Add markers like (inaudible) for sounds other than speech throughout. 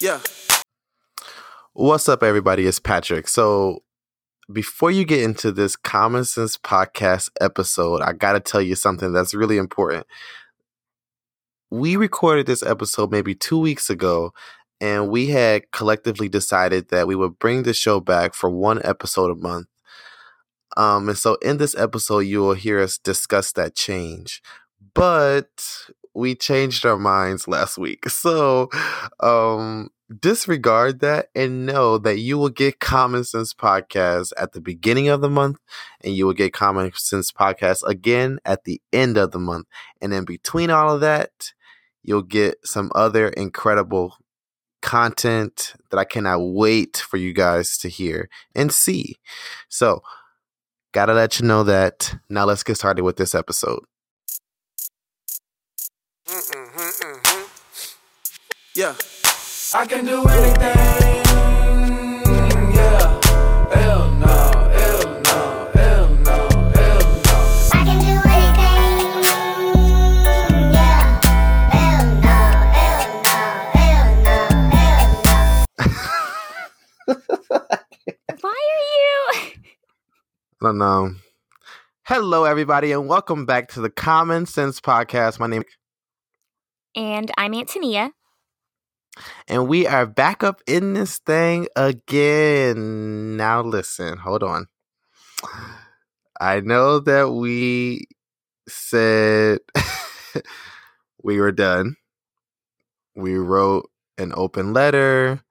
Yeah. What's up, everybody? It's Patrick. So, before you get into this Common Sense Podcast episode, I got to tell you something that's really important. We recorded this episode maybe two weeks ago, and we had collectively decided that we would bring the show back for one episode a month. Um, and so in this episode, you will hear us discuss that change. But we changed our minds last week. (laughs) So um disregard that and know that you will get Common Sense Podcast at the beginning of the month and you will get Common Sense Podcast again at the end of the month. And in between all of that, you'll get some other incredible content that I cannot wait for you guys to hear and see. So, gotta let you know that. Now, let's get started with this episode. Mm-hmm, mm-hmm. Yeah. I can do anything. Yeah. Hell no, hell no, hell no, hell no. I can do anything. Yeah. Hell no, hell no, hell no, hell no. (laughs) Why are you? I don't know. Hello, everybody, and welcome back to the Common Sense Podcast. My name And I'm Antonia. and we are back up in this thing again. Now, listen, hold on. I know that we said (laughs) we were done. We wrote an open letter.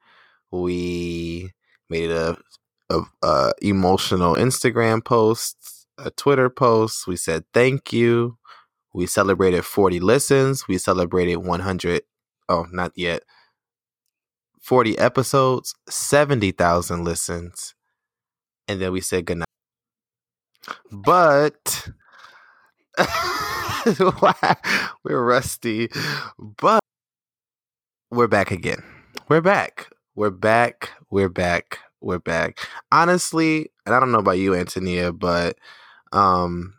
We made a, a, a emotional Instagram post, a Twitter post. We said thank you. We celebrated 40 listens. We celebrated 100. Oh, not yet. 40 episodes, 70,000 listens, and then we said goodnight. But (laughs) we're rusty, but we're back again. We're back. We're back. We're back. We're back. Honestly, and I don't know about you, Antonia, but um,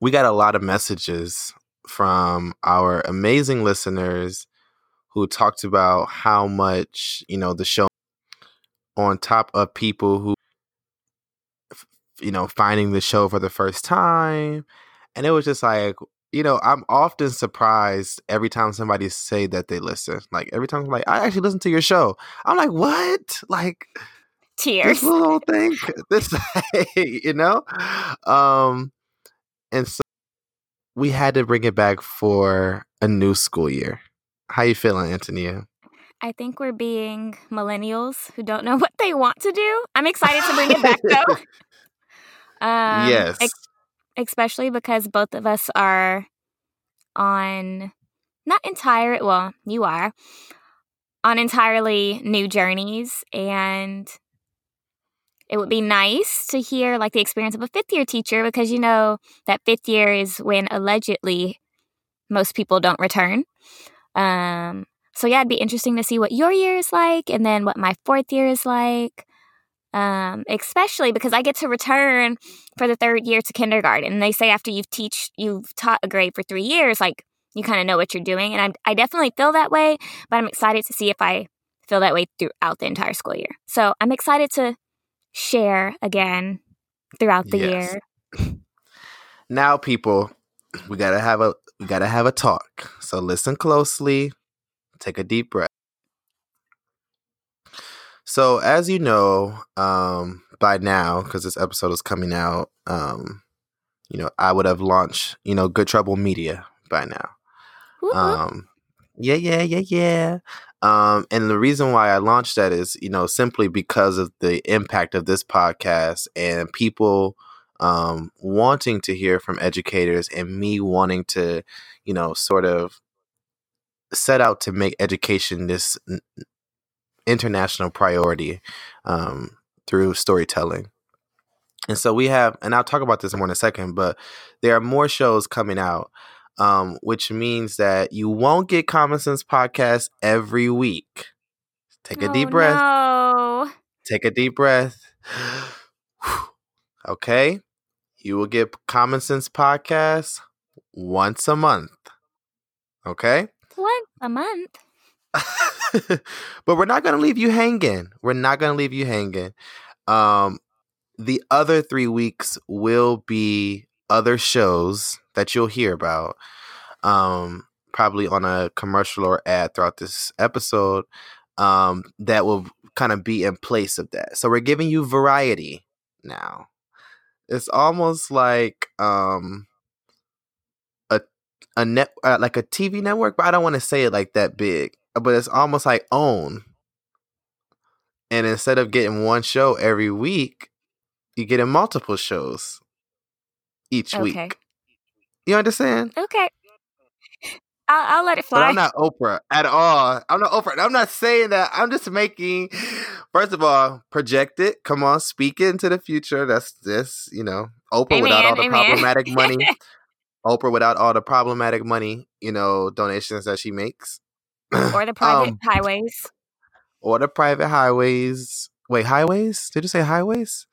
we got a lot of messages from our amazing listeners who talked about how much you know the show on top of people who you know finding the show for the first time. And it was just like you know i'm often surprised every time somebody say that they listen. Like every time i'm like i actually listen to your show. I'm like what? Like Tears. this little thing (laughs) this (laughs) you know? Um and so we had to bring it back for a new school year how you feeling antonia I think we're being millennials who don't know (laughs) what they want to do. I'm excited to bring it back though. (laughs) Um, yes ex- especially because both of us are on not entire well, you are on entirely new journeys and it would be nice to hear like the experience of a fifth year teacher because you know that fifth year is when allegedly most people don't return. Um, so yeah, it'd be interesting to see what your year is like and then what my fourth year is like. Um, especially because I get to return for the third year to kindergarten. And they say after you've teach you've taught a grade for three years, like you kind of know what you're doing. And I I definitely feel that way, but I'm excited to see if I feel that way throughout the entire school year. So I'm excited to share again throughout the Yes. year. now people we gotta have a we gotta have a talk so listen closely take a deep breath so as you know um by now because this episode is coming out um you know i would have launched you know good trouble media by now um yeah yeah yeah yeah. Um and the reason why i launched that is you know simply because of the impact of this podcast and people um wanting to hear from educators and me wanting to you know sort of set out to make education this international priority um through storytelling. And so we have and i'll talk about this more in a second but there are more shows coming out um, which means that you won't get Common Sense Podcast every week. Take a deep Oh, breath. No. Take a deep breath. (sighs) okay? You will get Common Sense Podcast once a month. Okay? Once a month. (laughs) but we're not going to leave you hanging. We're not going to leave you hanging. Um, the other three weeks will be other shows that you'll hear about. Um, probably on a commercial or ad throughout this episode. Um, that will kind of be in place of that. So we're giving you variety now. It's almost like um a a net uh, like a TV network, but I don't want to say it like that big. But it's almost like own. And instead of getting one show every week, you get in multiple shows each Okay. week. You understand? Okay. I'll, I'll let it fly. But. I'm not Oprah at all. I'm not Oprah. I'm not saying that. I'm just making. First of all, project it. Come on, speak it into the future. That's this. You know, Oprah without all the amen. problematic money. (laughs) Oprah without all the problematic money. You know, donations that she makes. or the (clears throat) private Um, highways or the private highways. Wait, highways? Did you say highways?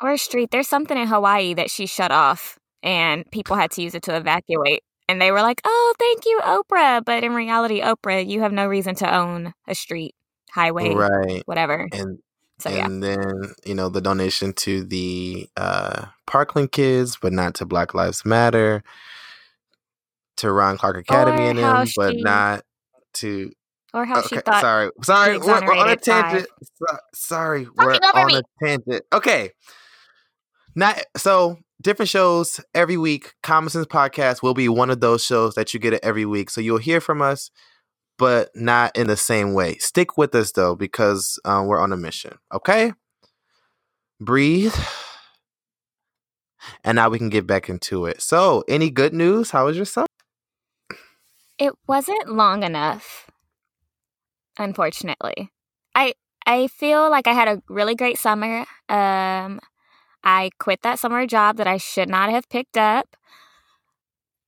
or a street. There's something in Hawaii that she shut off and people had to use it to evacuate. And they were like, oh, thank you, Oprah. But in reality, Oprah, you have no reason to own a street, highway, Right. whatever. And So, yeah. and then you know the donation to the uh, Parkland kids, but not to Black Lives Matter, to Ron Clark Academy Or and how them, but not to. Or how she thought. sorry, sorry, we're, we're on a tangent. So- sorry, we're on me. a tangent. Okay, not so different shows every week. Common Sense Podcast will be one of those shows that you get it every week, so you'll hear from us, but not in the same way. Stick with us though, because um, we're on a mission. Okay, breathe, and now we can get back into it. So, any good news? How was your summer? It wasn't long enough, unfortunately. I I feel like I had a really great summer. Um I quit that summer job that I should not have picked up.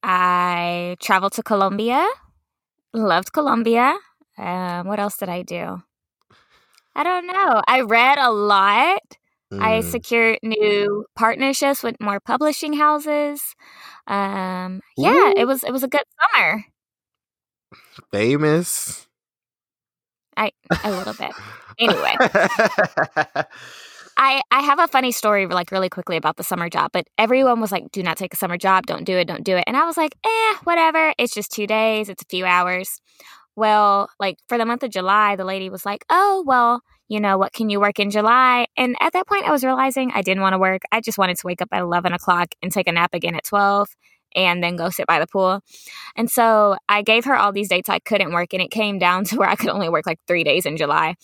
I traveled to Colombia. Loved Colombia. Um what else did I do? I don't know. I read a lot. I Mm, secured new partnerships with more publishing houses. Um yeah, it was it was a good summer. famous. I a little bit. Anyway, (laughs) (laughs) I I have a funny story like really quickly about the summer job, but everyone was like, "Do not take a summer job. Don't do it. Don't do it." And I was like, "Eh, whatever. It's just 2 days. It's a few hours." Well, like for the month of July, the lady was like, "Oh, well, you know, what can you work in July?" And at that point, I was realizing I didn't want to work. I just wanted to wake up at 11 o'clock and take a nap again at 12 and then go sit by the pool. And so I gave her all these dates I couldn't work, and it came down (laughs) to where I could only work like three days in July.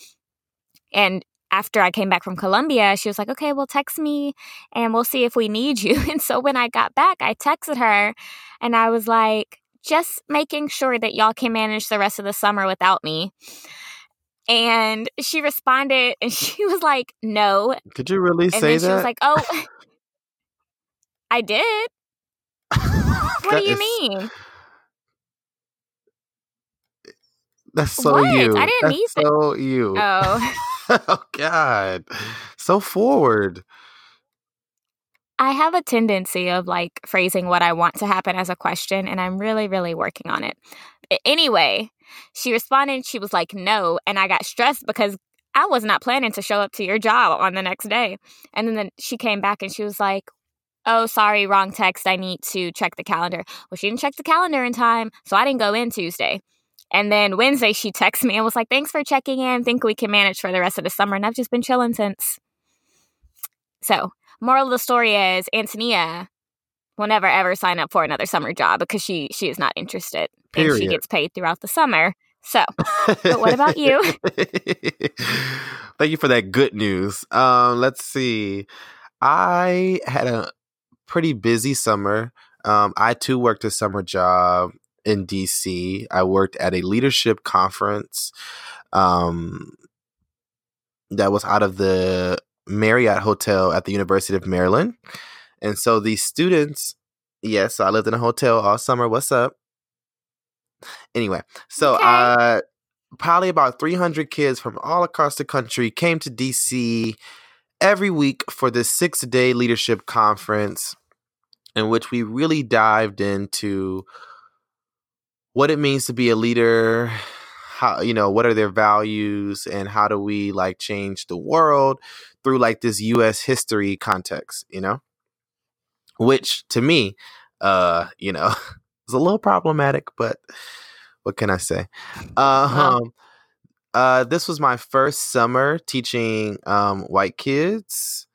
And after I came back from Colombia, she was like, okay, well, text me and we'll see if we need you. (laughs) And so when I got back, I texted her and I was like, just making sure that y'all can manage the rest of the summer without me. And she responded and (laughs) she was like, no. Could you really And say that? she was like, oh, (laughs) I did. What That do you is- mean? That's so What? I didn't That's need that. you. Oh. (laughs) oh God, so forward. I have a tendency of like phrasing what I want to happen as a question, and I'm really, really working on it. A- Anyway, she responded, she was like, no. And I got stressed because I was not planning to show up to your job on the next day. And then the, she came back and she was like, oh, sorry, wrong text. I need to check the calendar. Well, she didn't check the calendar in time, so I didn't go in Tuesday. And then Wednesday, she texted me and was like, thanks for checking in. Think we can manage for the rest of the summer. And I've just been chilling since. So, moral of the story is Antonia will never ever sign up for another summer job because she she is not interested and she gets paid throughout the summer. So, (laughs) But what about you? (laughs) Thank you for that good news. Um, let's see. I had a pretty busy summer. Um, I too worked a summer job in DC. I worked at a leadership conference um, that was out of the Marriott Hotel at the University of Maryland. And so these students, yes, I lived in a hotel all summer. What's up? Anyway, so Okay. uh probably about 300 kids from all across the country came to DC every week for this 6-day leadership conference in which we really dived into what it means to be a leader how you know what are their values and how do we like change the world through like this US history context you know? Which to me uh you know (laughs) is a little problematic but what can I say? Well, um uh this was my first summer teaching um white kids.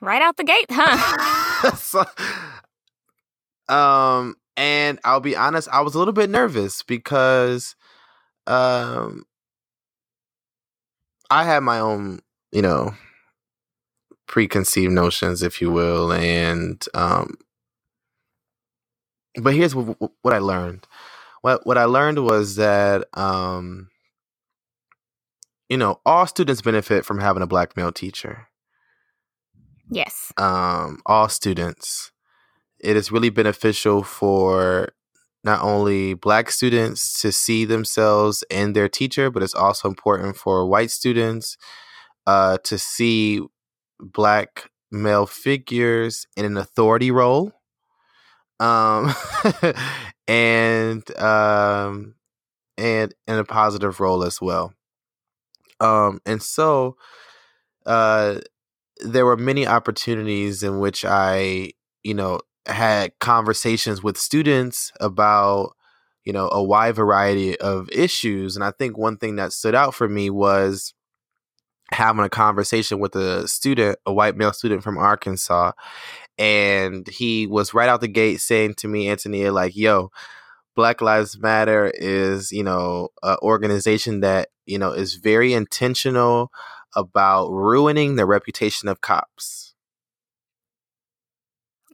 Right out the gate, huh? (laughs) so, um and I'll be honest I was a little bit nervous because um I had my own, you know, preconceived notions, if you will, and um, but here's what, what I learned. What what I learned was that um, you know, all students benefit from having a black male teacher. Yes. Um, all students. It is really beneficial for not only black students to see themselves in their teacher, but it's also important for white students uh, to see black male figures in an authority role. Um (laughs) and um and in a positive role as well. Um and so uh there were many opportunities in which i you know had conversations with students about you know a wide variety of issues and i think one thing that stood out for me was having a conversation with a student a white male student from arkansas and he was right out the gate saying to me antonia like yo black lives matter is you know an organization that you know is very intentional about ruining the reputation of cops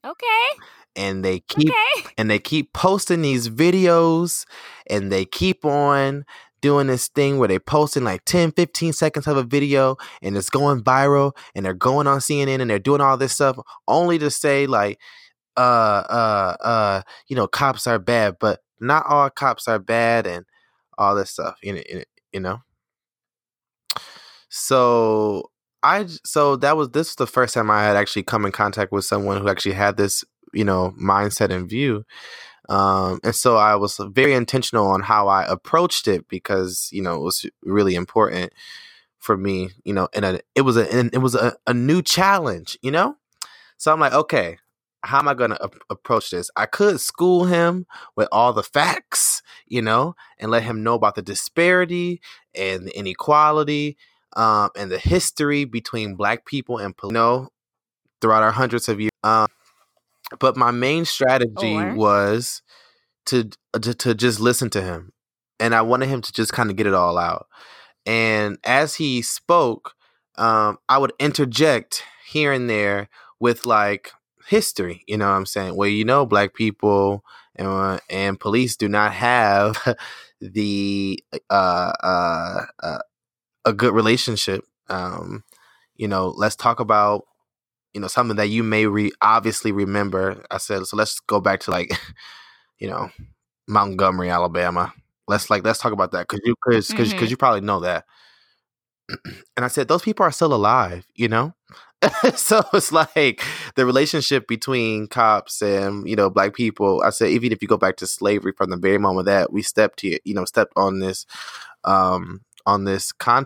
Okay. and they keep Okay. (laughs) and they keep posting these videos and they keep on doing this thing where they posting like 10 15 seconds of a video and it's going viral and they're going on CNN and they're doing all this stuff only to say like uh uh uh you know cops are bad but not all cops are bad and all this stuff you know you know so I so that was this was the first time I had actually come in contact with someone who actually had this you know mindset in view. Um and so I was very intentional on how I approached it because you know it was really important for me you know and a, it was a and it was a, a new challenge you know? So I'm like okay how am I going to ap- approach this? I could school him with all the facts you know and let him know about the disparity and the inequality um, and the history between black people and you know throughout our hundreds of years. Um, but my main strategy Or- was to, to to just listen to him, and I wanted him to just kind of get it all out. And as he spoke, um, I would interject here and there with like history. You know what I'm saying? Well, you know, black people and uh, and police do not have (laughs) the uh, uh, uh, a good relationship. Um, you know, let's talk about you know something that you may re- obviously remember. I said so. Let's go back to like (laughs) you know Montgomery, Alabama. Let's like let's talk about that because you because because Mhm. you probably know that. (clears throat) and I said those people are still alive. You know. (laughs) so it's like the relationship between cops and you know black people. I said even if you go back to slavery from the very moment that we stepped here, you know, stepped on this um on this con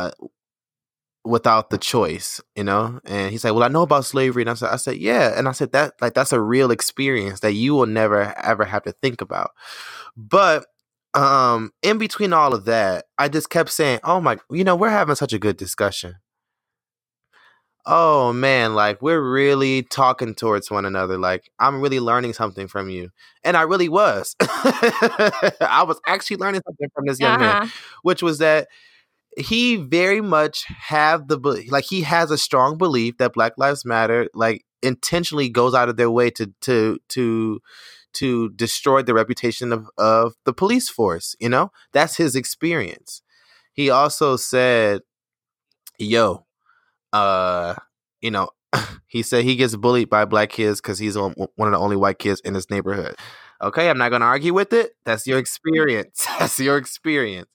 without the choice, you know? And he's like, Well, I know about slavery. And I said, I said, Yeah. And I said that like that's a real experience that you will never ever have to think about. But um in between all of that, I just kept saying, Oh my you know, we're having such a good discussion. Oh man, like we're really talking towards one another. Like I'm really learning something from you. And I really was. (laughs) I was actually learning something from this young man Uh-huh. which was that he very much have the like he has a strong belief that Black Lives Matter like intentionally goes out of their way to to to to destroy the reputation of of the police force. You know, that's his experience. He also said, "Yo, uh, you know." (laughs) He said he gets bullied by black kids because he's on- one of the only white kids in his neighborhood. Okay, I'm not to argue with it. That's your experience. (laughs) That's your experience.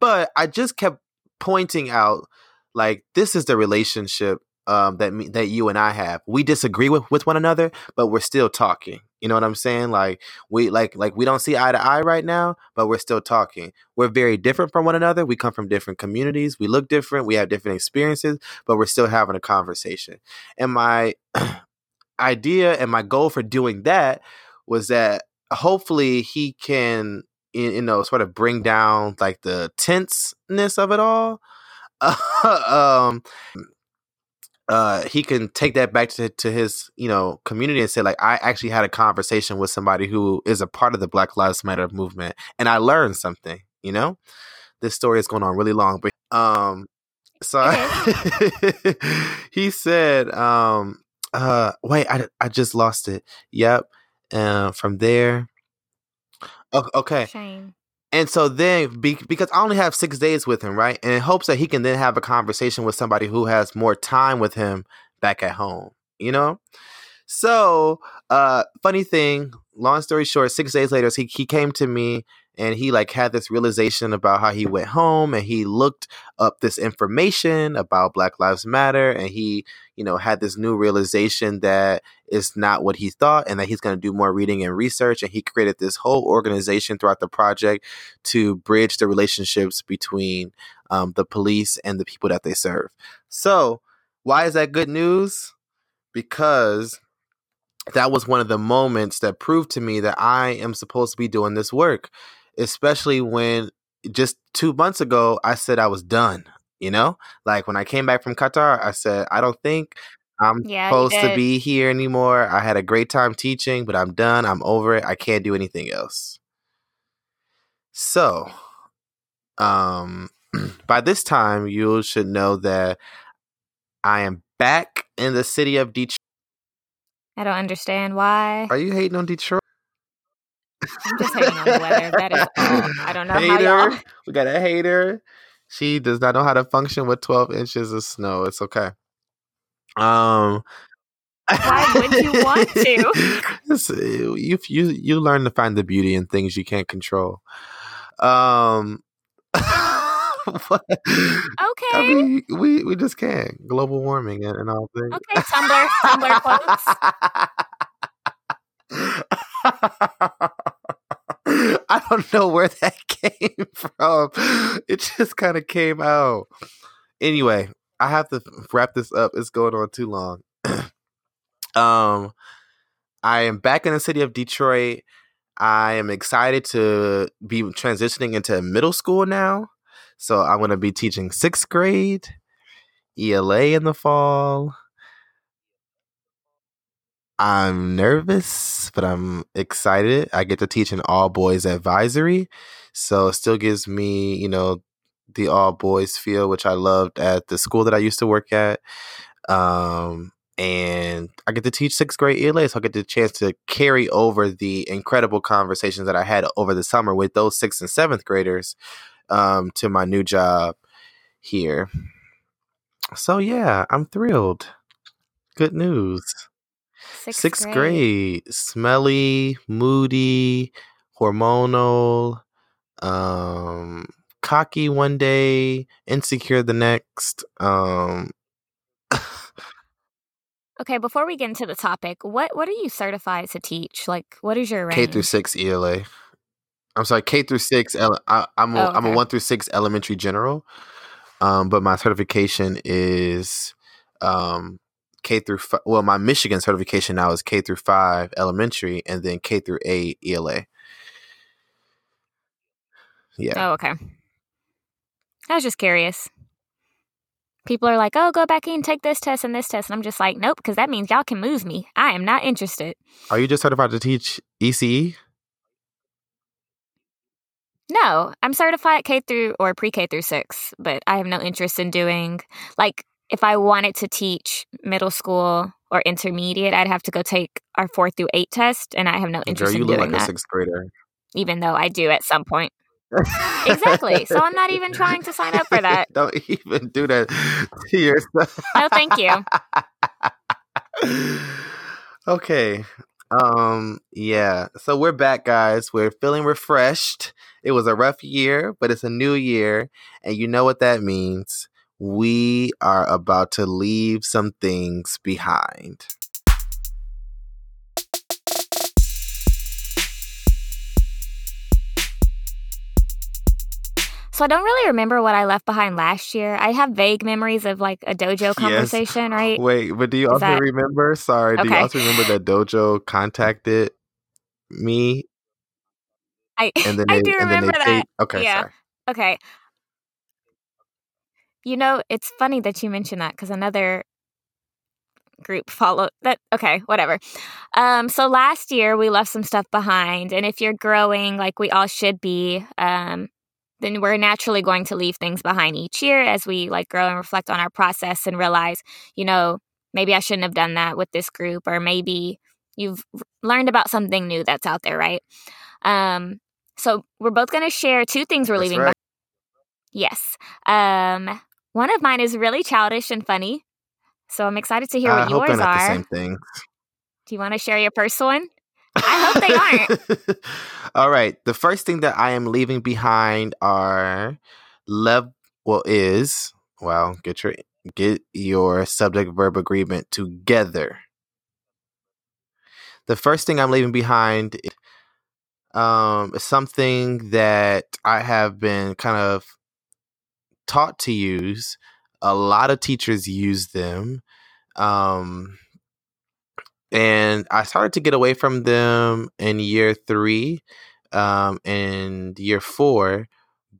But I just kept pointing out like this is the relationship um, that me, that you and I have. We disagree with, with one another, but we're still talking. You know what I'm saying? Like we like like we don't see eye to eye right now, but we're still talking. We're very different from one another. We come from different communities. We look different. We have different experiences, but we're still having a conversation. And my (clears throat) idea and my goal for doing that was that hopefully he can you you know sort of bring down like the tenseness of it all. (laughs) Um uh he can take that back to, to his you know community and say like i actually had a conversation with somebody who is a part of the black lives matter movement and i learned something you know? This story is going on really long but um so (laughs) he said um uh wait i i just lost it. Yep uh from there okay Shame. and so then, be, because I only have six days with him, right? And in hopes that he can then have a conversation with somebody who has more time with him back at home, you know? So, uh, funny thing, long story short, six days later, he, he came to me and he like had this realization about how he went home and he looked up this information about Black Lives Matter and he, you know, had this new realization that it's not what he thought and that he's going to do more reading and research and he created this whole organization throughout the project to bridge the relationships between um, the police and the people that they serve. So, why is that good news? Because that was one of the moments that proved to me that I am supposed to be doing this work, especially when just two months ago I said I was done. You know, like when I came back from Qatar, I said, I don't think I'm Yeah, supposed to be here anymore. I had a great time teaching, but I'm done. I'm over it. I can't do anything else. So, um, (clears throat) by this time, you should know that I am back in the city of Detroit. I don't understand why. Are you hating on Detroit? I'm just hating on the weather. That is. I don't (laughs) know how hater. y'all. We got a hater. She does not know how to function with 12 inches of snow. It's okay. Um Why would you want (laughs) to? It's- you you you learn to find the beauty in things you can't control. Um (laughs) what? I Okay. mean, we we just can't. Global warming and, and all things. Okay, Tumblr, Tumblr quotes. (laughs) I don't know where that (laughs) came from. It just kind of came out. Anyway, I have to wrap this up. It's going on too long. (clears throat) um, I am back in the city of Detroit. I am excited to be transitioning into middle school now. So I'm going to be teaching sixth grade, ELA in the fall. I'm nervous, but I'm excited. I get to teach an all boys advisory. So it still gives me, you know, the all boys feel, which I loved at the school that I used to work at. Um, and I get to teach sixth grade ELA, so I get the chance to carry over the incredible conversations that I had over the summer with those sixth and seventh graders um, to my new job here. So yeah, I'm thrilled. Good news. Sixth, Sixth grade. Smelly, moody, hormonal, um, cocky one day, insecure the next. Um, (laughs) Okay, before we get into the topic, what what are you certified to teach? Like, what is your range? K through six ELA. I'm sorry, K through six. Ele- I, I'm a, Oh, am a one through six elementary general, um, but my certification is um, K through. Fi- well, my Michigan certification now is K through five elementary, and then K through eight ELA. Yeah. Oh, okay. I was just curious. People are like, "Oh, go back in, take this test and this test," and I'm just like, "Nope," because that means y'all can move me. I am not interested. Are you just certified to teach ECE? No, I'm certified K through or pre K through six, but I have no interest in doing like if I wanted to teach middle school or intermediate, I'd have to go take our four through eight test, and I have no Girl, interest you in look doing like a that. sixth grader. Even though I do at some point. Exactly. (laughs) So I'm not even trying to sign up for that. (laughs) Don't even do that to yourself. No, thank you. (laughs) okay. Um yeah. So we're back guys. We're feeling refreshed. It was a rough year, but it's a new year and you know what that means. We are about to leave some things behind. So I don't really remember what I left behind last year. I have vague memories of like a dojo (laughs) Yes. conversation, right? (laughs) Wait, but do you Is also that- remember? Sorry, do you also remember that Dojo contacted me I and then (laughs) I they do and then they remember paid? that. Okay, Yeah. sorry. Okay. You know, it's funny that you mentioned that because another group (laughs) followed that. Okay, whatever. Um, so last year we left some stuff behind, and if you're growing like we all should be, um, then we're naturally going to leave things behind each year as we like grow and reflect on our process and realize, you know, maybe I shouldn't have done that with this group, or maybe you've learned about something new that's out there, right? Um, so we're both going to share two things we're That's leaving right. Yes. Um, one of mine is really childish and funny. So I'm excited to hear I what hope they're yours not the are. same thing. Do you want to share your first one? (laughs) I hope they aren't. All right. The first thing that I am leaving behind are love. well is well, get your get your subject verb agreement together. The first thing I'm leaving behind um is something that I have been kind of taught to use. A lot of teachers use them. Um and I started to get away from them in year three um, and year four,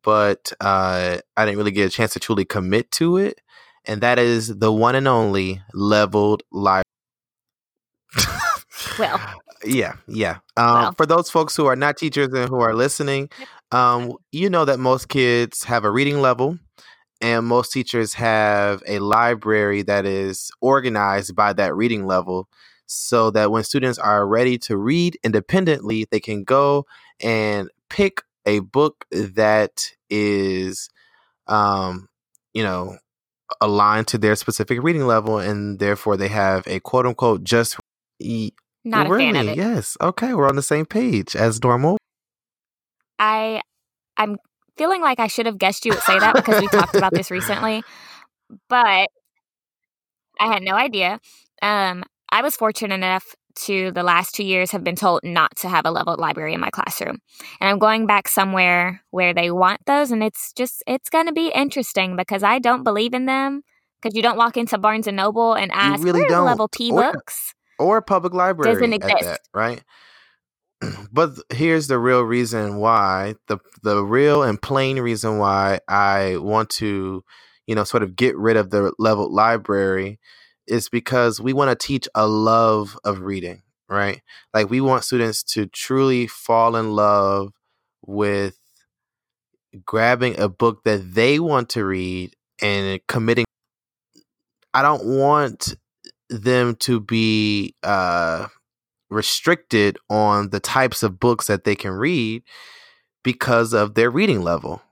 but uh, I didn't really get a chance to truly commit to it. And that is the one and only leveled life. (laughs) Well. yeah, yeah. Um, Well. For those folks who are not teachers and who are listening, um, you know that most kids have a reading level and most teachers have a library that is organized by that reading level so that when students are ready to read independently they can go and pick a book that is um you know aligned to their specific reading level and therefore they have a quote unquote just e- Not a fan of really? it. yes okay we're on the same page as normal I I'm feeling like I should have guessed you would say that because we talked about this recently. But I had no idea. Um, I was fortunate enough to the last two years have been told not to have a leveled library in my classroom. And I'm going back somewhere where they want those and it's just it's gonna be interesting because I don't believe in them. Because you don't walk into Barnes and Noble and ask, really the don't. level P Or- books? or a public library Doesn't at exist. that, right? (clears throat) but here's the real reason why the the real and plain reason why I want to, you know, sort of get rid of the leveled library is because we want to teach a love of reading, right? Like we want students to truly fall in love with grabbing a book that they want to read and committing I don't want them to be uh restricted on the types of books that they can read because of their reading level.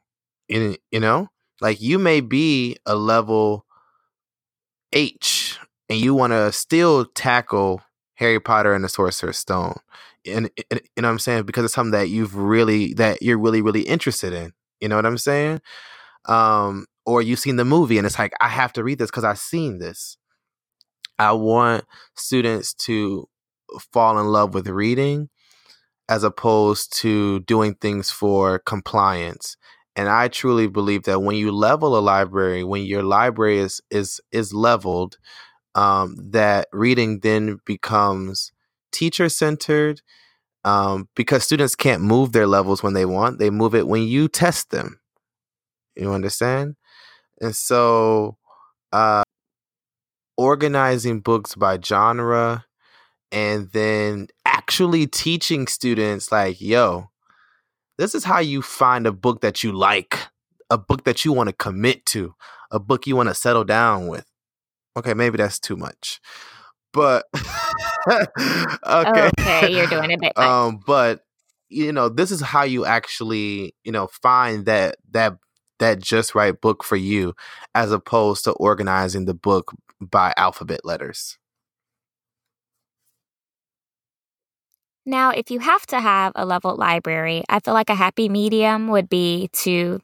You, you know, like you may be a level H and you want to still tackle Harry Potter and the Sorcerer's Stone. And, and you know what I'm saying? Because it's something that you've really that you're really, really interested in. You know what I'm saying? Um, or you've seen the movie and it's like, I have to read this because I've seen this. I want students to fall in love with reading as opposed to doing things for compliance. And I truly believe that when you level a library, when your library is is is leveled, um, that reading then becomes teacher centered. Um, because students can't move their levels when they want; they move it when you test them. You understand? And so, uh, organizing books by genre and then actually teaching students like yo this is how you find a book that you like a book that you want to commit to a book you want to settle down with. Okay maybe that's too much but (laughs) okay. Okay, you're doing a bit (laughs) um but you know this is how you actually you know find that that that just right book for you as opposed to organizing the book by alphabet letters Now, if you have to have a leveled library, I feel like a happy medium would be to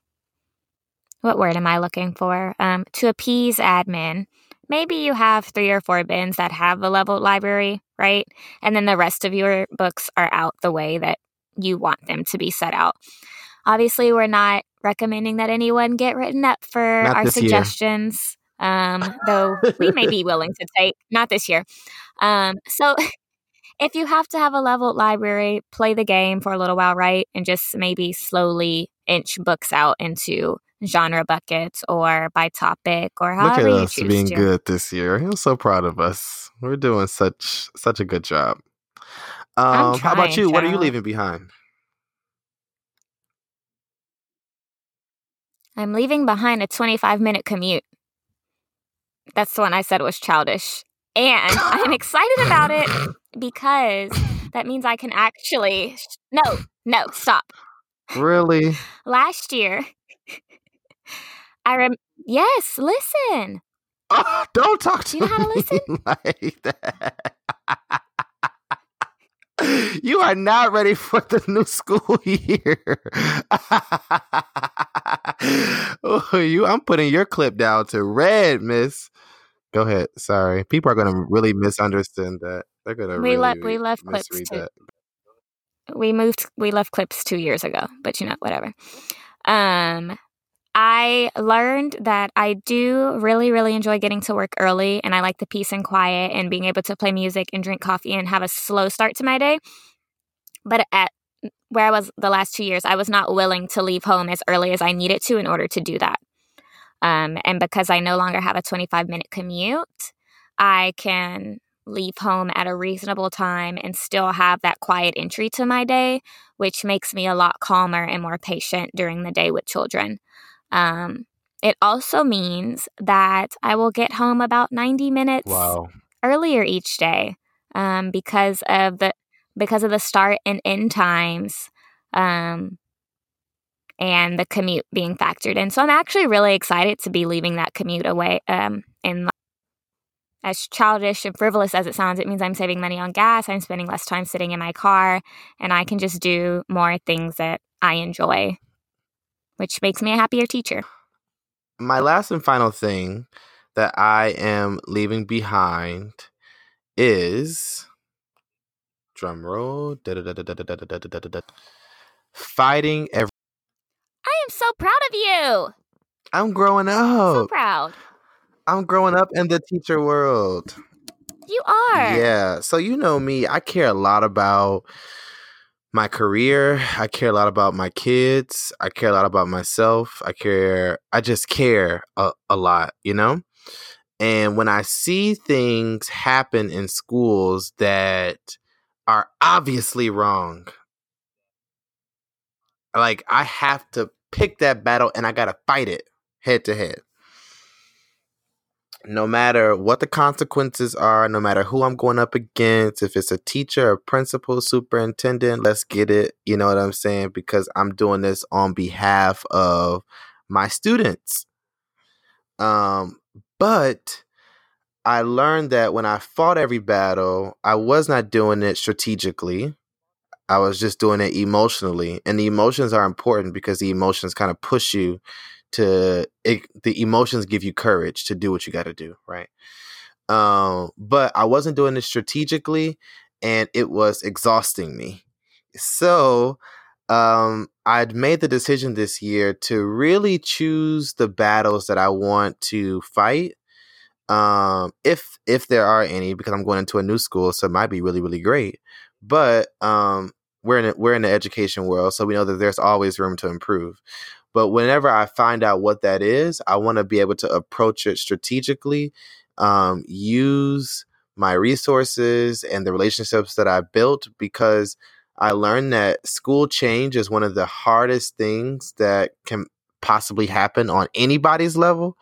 what word am I looking for? Um, to appease admin. Maybe you have three or four bins that have a leveled library, right? And then the rest of your books are out the way that you want them to be set out. Obviously, we're not recommending that anyone get written up for Not our suggestions, um, (laughs) though we may be willing to take, not this year. Um, so (laughs) if you have to have a leveled library, play the game for a little while, right? And just maybe slowly inch books out into genre buckets or by topic or however Look at you us being to. good this year. I'm so proud of us. We're doing such such a good job. Um, how about you? What are you leaving behind? I'm leaving behind a 25 minute commute. That's the one I said was childish. And I'm (laughs) excited about it because that means I can actually. No, no, stop. Really? (laughs) Last year, (laughs) I rem. Yes, listen. Oh, don't talk to You know how to listen? like that. You are not ready for the new school year. oh, you I'm putting your clip down to red, miss. Go ahead. Sorry. People are gonna really misunderstand that. They're gonna We really le- we left clips too. that. we moved we left clips two years ago but you know whatever um i learned that i do really really enjoy getting to work early and i like the peace and quiet and being able to play music and drink coffee and have a slow start to my day but at where i was the last two years i was not willing to leave home as early as i needed to in order to do that um, and because i no longer have a 25 minute commute i can leave home at a reasonable time and still have that quiet entry to my day, which makes me a lot calmer and more patient during the day with children. Um, it also means that I will get home about 90 minutes Wow. earlier each day um, because of the because of the start and end times um, and the commute being factored in. So I'm actually really excited to be leaving that commute away. Um, and as childish and frivolous as it sounds, it means I'm saving money on gas. I'm spending less time sitting in my car, and I can just do more things that I enjoy, which makes me a happier teacher. My last and final thing that I am leaving behind is drum roll fighting every am so proud of you. I'm growing up. So proud. I'm growing up in the teacher world. You are. Yeah. So you know me, I care a lot about my career. I care a lot about my kids. I care a lot about myself. I care I just care a, a lot, you know? And when I see things happen in schools that are obviously wrong, like I have to pick that battle and I got to fight it head to head no matter what the consequences are, no matter who I'm going up against, if it's a teacher, a principal, superintendent, let's get it. You know what I'm saying? Because I'm doing this on behalf of my students. Um, but I learned that when I fought every battle, I was not doing it strategically. I was just doing it emotionally. And the emotions are important because the emotions kind of push you to it, the emotions give you courage to do what you got to do, right? Um, but I wasn't doing it strategically and it was exhausting me. So, um, I'd made the decision this year to really choose the battles that I want to fight. Um, if if there are any, because I'm going into a new school, so it might be really really great. But um, we're in a, we're in the education world, so we know that there's always room to improve. But whenever I find out what that is, I want to be able to approach it strategically, um, use my resources and the relationships that I've built because I learned that school change is one of the hardest things that can possibly happen on anybody's level.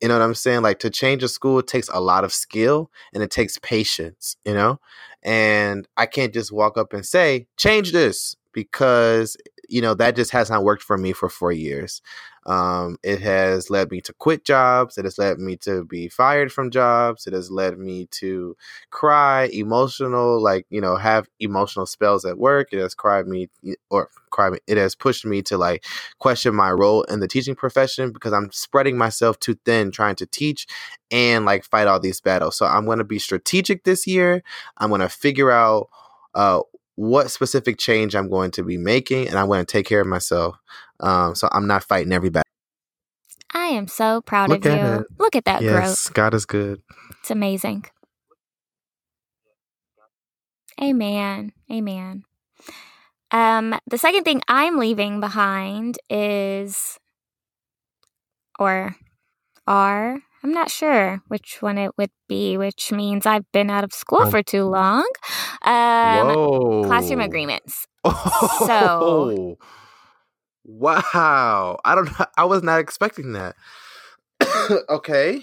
You know what I'm saying? Like to change a school takes a lot of skill and it takes patience, you know? And I can't just walk up and say, change this because you know that just has not worked for me for four years um, it has led me to quit jobs it has led me to be fired from jobs it has led me to cry emotional like you know have emotional spells at work it has cried me or cry me it has pushed me to like question my role in the teaching profession because i'm spreading myself too thin trying to teach and like fight all these battles. So i'm going to be strategic this year i'm going to figure out uh, what specific change I'm going to be making, and I'm going to take care of myself. Um, so I'm not fighting everybody. I am so proud Look of you. it. Look at that growth. yes, God is good. It's amazing. Amen. Amen. Um, the second thing I'm leaving behind is, or are, I'm not sure which one it would be, which means I've been out of school Um, for too long. Um, Whoa. classroom agreements. Oh, So. wow. I don't know. (laughs) I was not expecting that. (coughs) okay.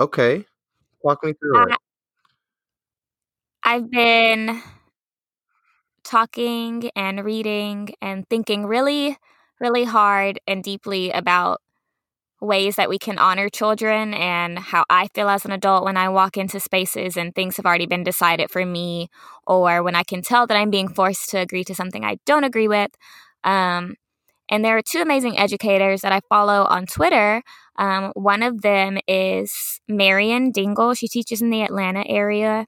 Okay. Walk me through it. I've been talking and reading and thinking really, really hard and deeply about ways that we can honor children and how I feel as an adult when I walk into spaces and things have already been decided for me, or when I can tell that I'm being forced to agree to something I don't agree with. Um, and there are two amazing educators that I follow on Twitter. Um, one of them is Marian Dingle. She teaches in the Atlanta area.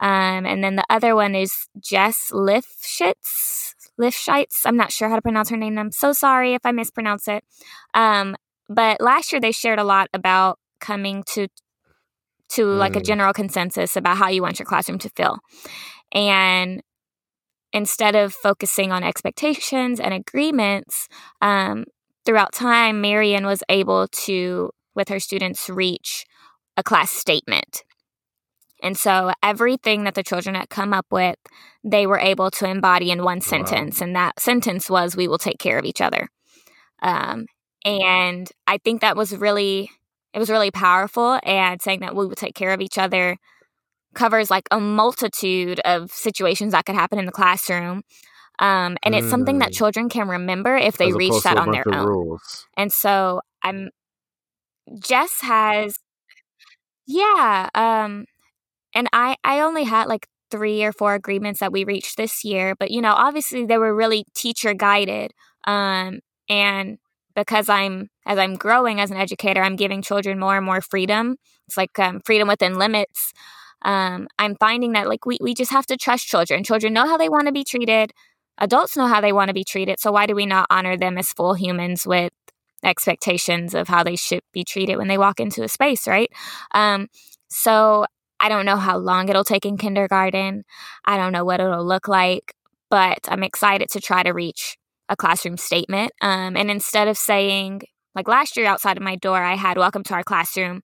Um, and then the other one is Jess Lifshitz. Lifshitz. I'm not sure how to pronounce her name. I'm so sorry if I mispronounce it. Um, but last year they shared a lot about coming to to like a Mm. general consensus about how you want your classroom to feel. And instead of focusing on expectations and agreements, um, throughout time, Marian was able to, with her students, reach a class statement. And so everything that the children had come up with, they were able to embody in one sentence. And that sentence was, We will take care of each other. Um, and I think that was really, it was really powerful. And saying that we will take care of each other covers like a multitude of situations that could happen in the classroom. Um, and it's something that Mm. children can remember if they As reach that on their own. rules. And so I'm Jess has yeah, um and I I only had like 3 or 4 agreements that we reached this year, but you know, obviously they were really teacher guided. Um and because I'm as I'm growing as an educator, I'm giving children more and more freedom. It's like um, freedom within limits. Um, I'm finding that like we we just have to trust children. Children know how they want to be treated. Adults know how they want to be treated. So why do we not honor them as full humans with expectations of how they should be treated when they walk into a space, right? Um, so I don't know how long it'll take in kindergarten. I don't know what it'll look like, but I'm excited to try to reach a classroom statement. Um, and instead of saying, like last year outside of my door, I had welcome to our classroom,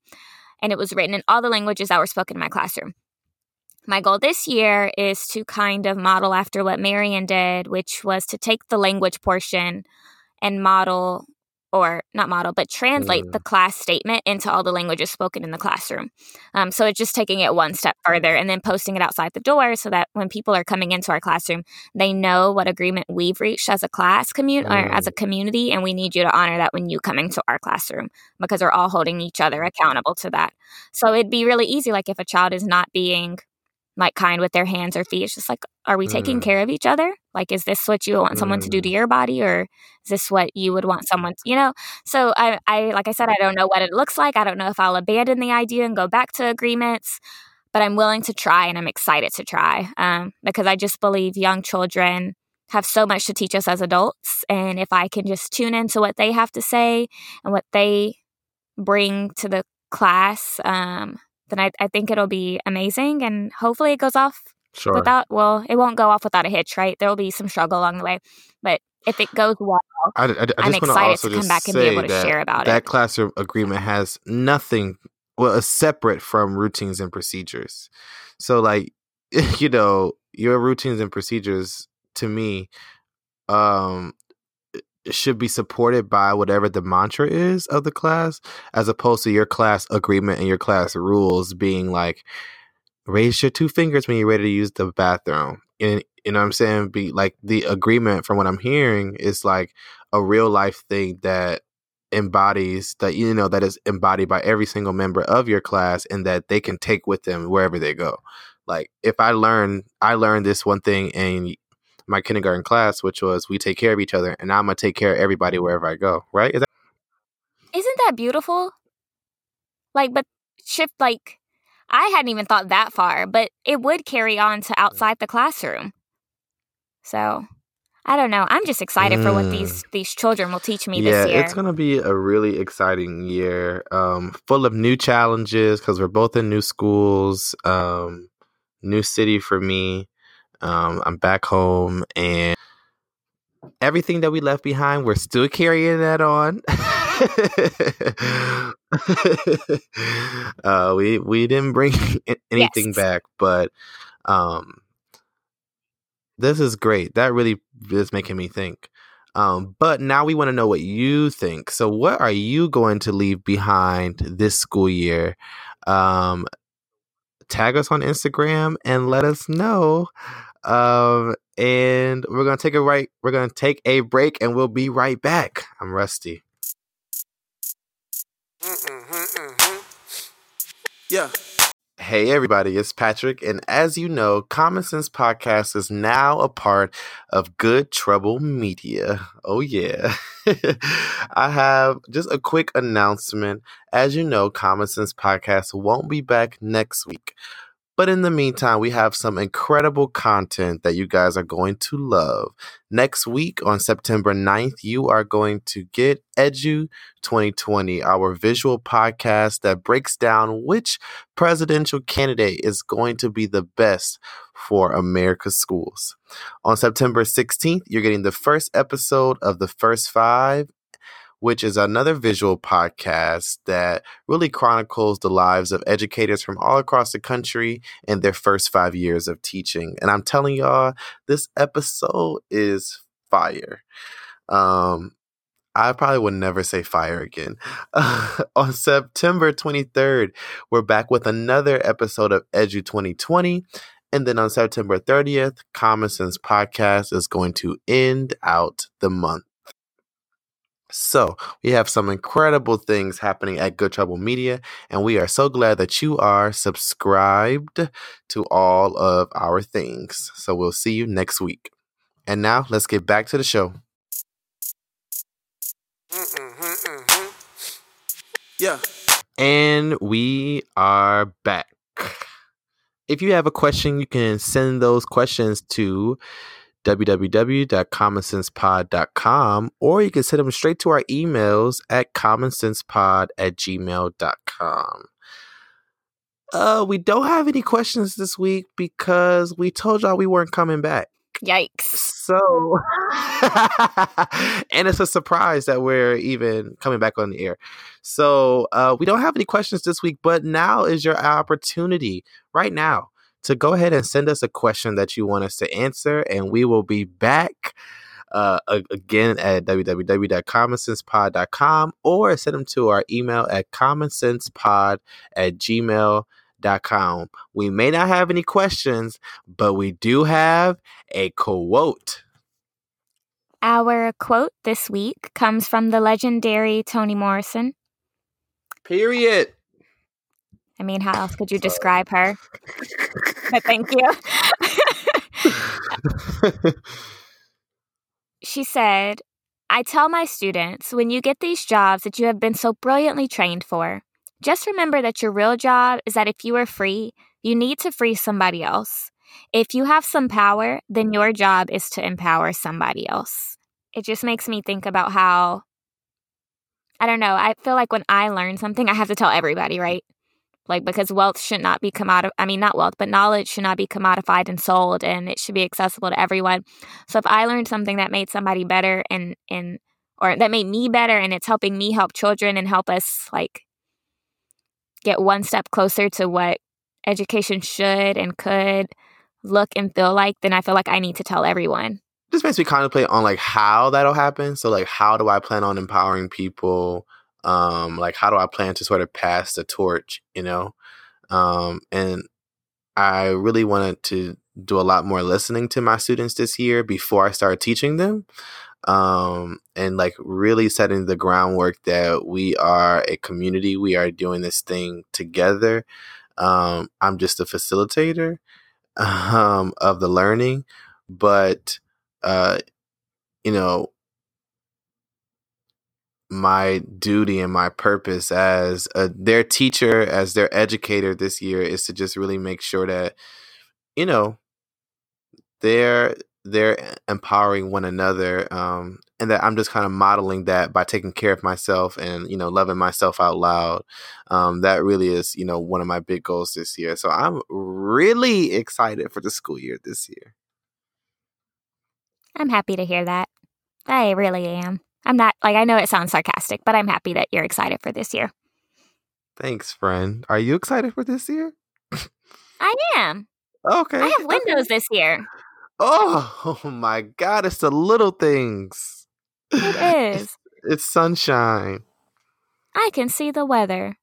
and it was written in all the languages that were spoken in my classroom. My goal this year is to kind of model after what Marian did, which was to take the language portion and model, or not model, but translate Mm. the class statement into all the languages spoken in the classroom. Um, so it's just taking it one step further and then posting it outside the door so that when people are coming into our classroom, they know what agreement we've reached as a class community or as a community, and we need you to honor that when you come into our classroom because we're all holding each other accountable to that. So it'd be really easy, like if a child is not being like kind with their hands or feet, it's just like, are we taking Mm. care of each other? Like, is this what you want someone to do to your body, or is this what you would want someone, to, you know? So I, I, like I said, I don't know what it looks like. I don't know if I'll abandon the idea and go back to agreements, but I'm willing to try, and I'm excited to try um, because I just believe young children have so much to teach us as adults, and if I can just tune into what they have to say and what they bring to the class, um, then I, I think it'll be amazing, and hopefully it goes off Sure. without well it won't go off without a hitch right there will be some struggle along the way but if it goes well I, I, I just i'm excited also to come back and be able to share about it. that it classroom agreement has nothing well is separate from routines and procedures so like (laughs) you know your routines and procedures to me um should be supported by whatever the mantra is of the class as opposed to your class agreement and your class rules being like raise your two fingers when you're ready to use the bathroom and You know what I'm saying? Be like the agreement from what I'm hearing is like a real life thing that embodies that you know that is embodied by every single member of your class and that they can take with them wherever they go. Like if I learn I learned this one thing in my kindergarten class, which was we take care of each other and I'm gonna take care of everybody wherever I go, right? Is that Isn't that beautiful? Like, but shift, like, I hadn't even thought that far, but it would carry on to outside the classroom. So, I don't know. I'm just excited for what Mm. these these children will teach me yeah, this year. it's gonna be a really exciting year, um, full of new challenges because we're both in new schools, um, new city for me. Um, I'm back home, and everything that we left behind, we're still carrying that on. (laughs) uh, we we didn't bring (laughs) anything Yes. back, but um, this is great. That really is making me think. Um, but now we want to know what you think. So, what are you going to leave behind this school year? Um, tag us on Instagram and let us know. Um, and we're gonna take a right. We're gonna take a break, and we'll be right back. I'm Rusty. Yeah. Hey everybody, it's Patrick, and as you know, Common Sense Podcast is now a part of Good Trouble Media. Oh yeah. (laughs) I have just a quick announcement. As you know, Common Sense Podcast won't be back next week. But in the meantime, we have some incredible content that you guys are going to love. Next week on September 9th, you are going to get Edu 2020, our visual podcast that breaks down which presidential candidate is going to be the best for America's schools. On September 16th, you're getting the first episode of The First Five, which is another visual podcast that really chronicles the lives of educators from all across the country in their first five years of teaching. And I'm telling y'all, this episode is fire. Um, I probably would never say fire again. (laughs) on September 23rd, we're back with another episode of Edu 2020. And then on September 30th, Common Sense Podcast is going to end out the month. So, we have some incredible things happening at Good Trouble Media, and we are so glad that you are subscribed to all of our things. So, we'll see you next week. And now, let's get back to the show. Mm-hmm, mm-hmm. Yeah. And we are back. If you have a question, you can send those questions to www.commonsensepod.com or you can send them straight to our emails at commonsensepod at gmail.com. Uh, we don't have any questions this week because we told y'all we weren't coming back. Yikes. So, (laughs) and it's a surprise that we're even coming back on the air. So, uh, we don't have any questions this week, but now is your opportunity right now to go ahead and send us a question that you want us to answer, and we will be back uh, again at www.commonsensepod.com or send them to our email at commonsensepod at gmail.com. We may not have any questions, but we do have a quote. Our quote this week comes from the legendary Toni Morrison. Period. I mean, how else could you describe her? but thank you. (laughs) she said, I tell my students when you get these jobs that you have been so brilliantly trained for, just remember that your real job is that if you are free, you need to free somebody else. If you have some power, then your job is to empower somebody else. It just makes me think about how, I don't know, I feel like when I learn something, I have to tell everybody, right? Like, because wealth should not be commodified. I mean, not wealth, but knowledge should not be commodified and sold, and it should be accessible to everyone. So if I learned something that made somebody better and, and, or that made me better and it's helping me help children and help us like get one step closer to what education should and could look and feel like, then I feel like I need to tell everyone. This makes me contemplate on like how that'll happen. So like how do I plan on empowering people? Um, like how do I plan to sort of pass the torch, you know? Um, and I really wanted to do a lot more listening to my students this year before I start teaching them. Um, and like really setting the groundwork that we are a community, we are doing this thing together. Um, I'm just a facilitator (laughs) um, of the learning, but uh, you know, my duty and my purpose as a, their teacher, as their educator this year, is to just really make sure that you know they're they're empowering one another um, and that i'm just kind of modeling that by taking care of myself and you know loving myself out loud um, that really is you know one of my big goals this year so i'm really excited for the school year this year I'm happy to hear that. I really am. I'm not like I know it sounds sarcastic, but I'm happy that you're excited for this year. thanks friend are you excited for this year I am. okay I have okay. windows this year. oh, oh (laughs) my god it's the little things It (laughs) is. it's sunshine I can see the weather.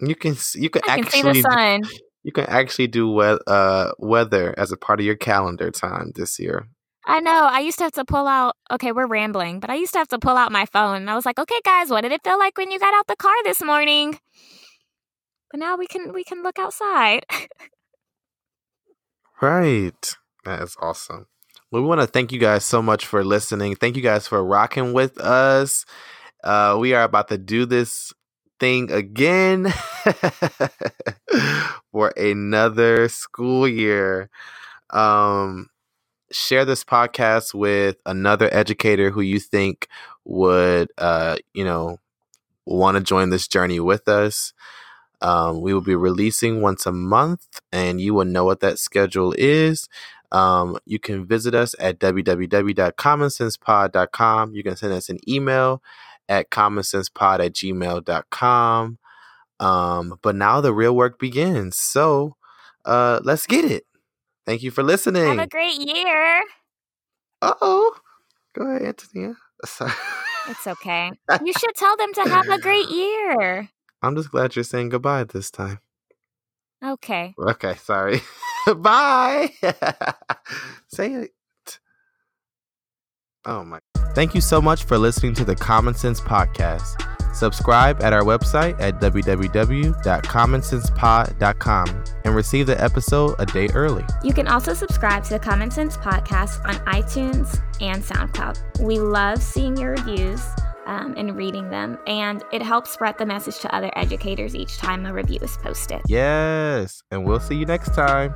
you can s- you can I can see the actually sun. You can actually do we- uh, weather as a part of your calendar time this year. I know. I used to have to pull out. Okay, we're rambling, but I used to have to pull out my phone. And I was like, "Okay, guys, what did it feel like when you got out the car this morning?" But now we can we can look outside. (laughs) Right. That is awesome. Well, we want to thank you guys so much for listening. Thank you guys for rocking with us. Uh, we are about to do this thing again (laughs) for another school year. Um, share this podcast with another educator who you think would, uh, you know, want to join this journey with us. Um, we will be releasing once a month, and you will know what that schedule is. Um, you can visit us at www.commonsensepod.com. You can send us an email at commonsensepod at gmail.com. Um, but now the real work begins. So uh, let's get it. Thank you for listening. have a great year. Uh oh. Go ahead, Antonia. (laughs) It's okay. You (laughs) should tell them to have a great year. I'm just glad you're saying goodbye this time. Okay. Okay, sorry. (laughs) Bye. Say it. Oh my. Thank you so much for listening to the Common Sense Podcast. Subscribe at our website at www.commonsensepod.com and receive the episode a day early. You can also subscribe to the Common Sense Podcast on iTunes and SoundCloud. We love seeing your reviews um, and reading them, and it helps spread the message to other educators each time a review is posted. Yes, and we'll see you next time.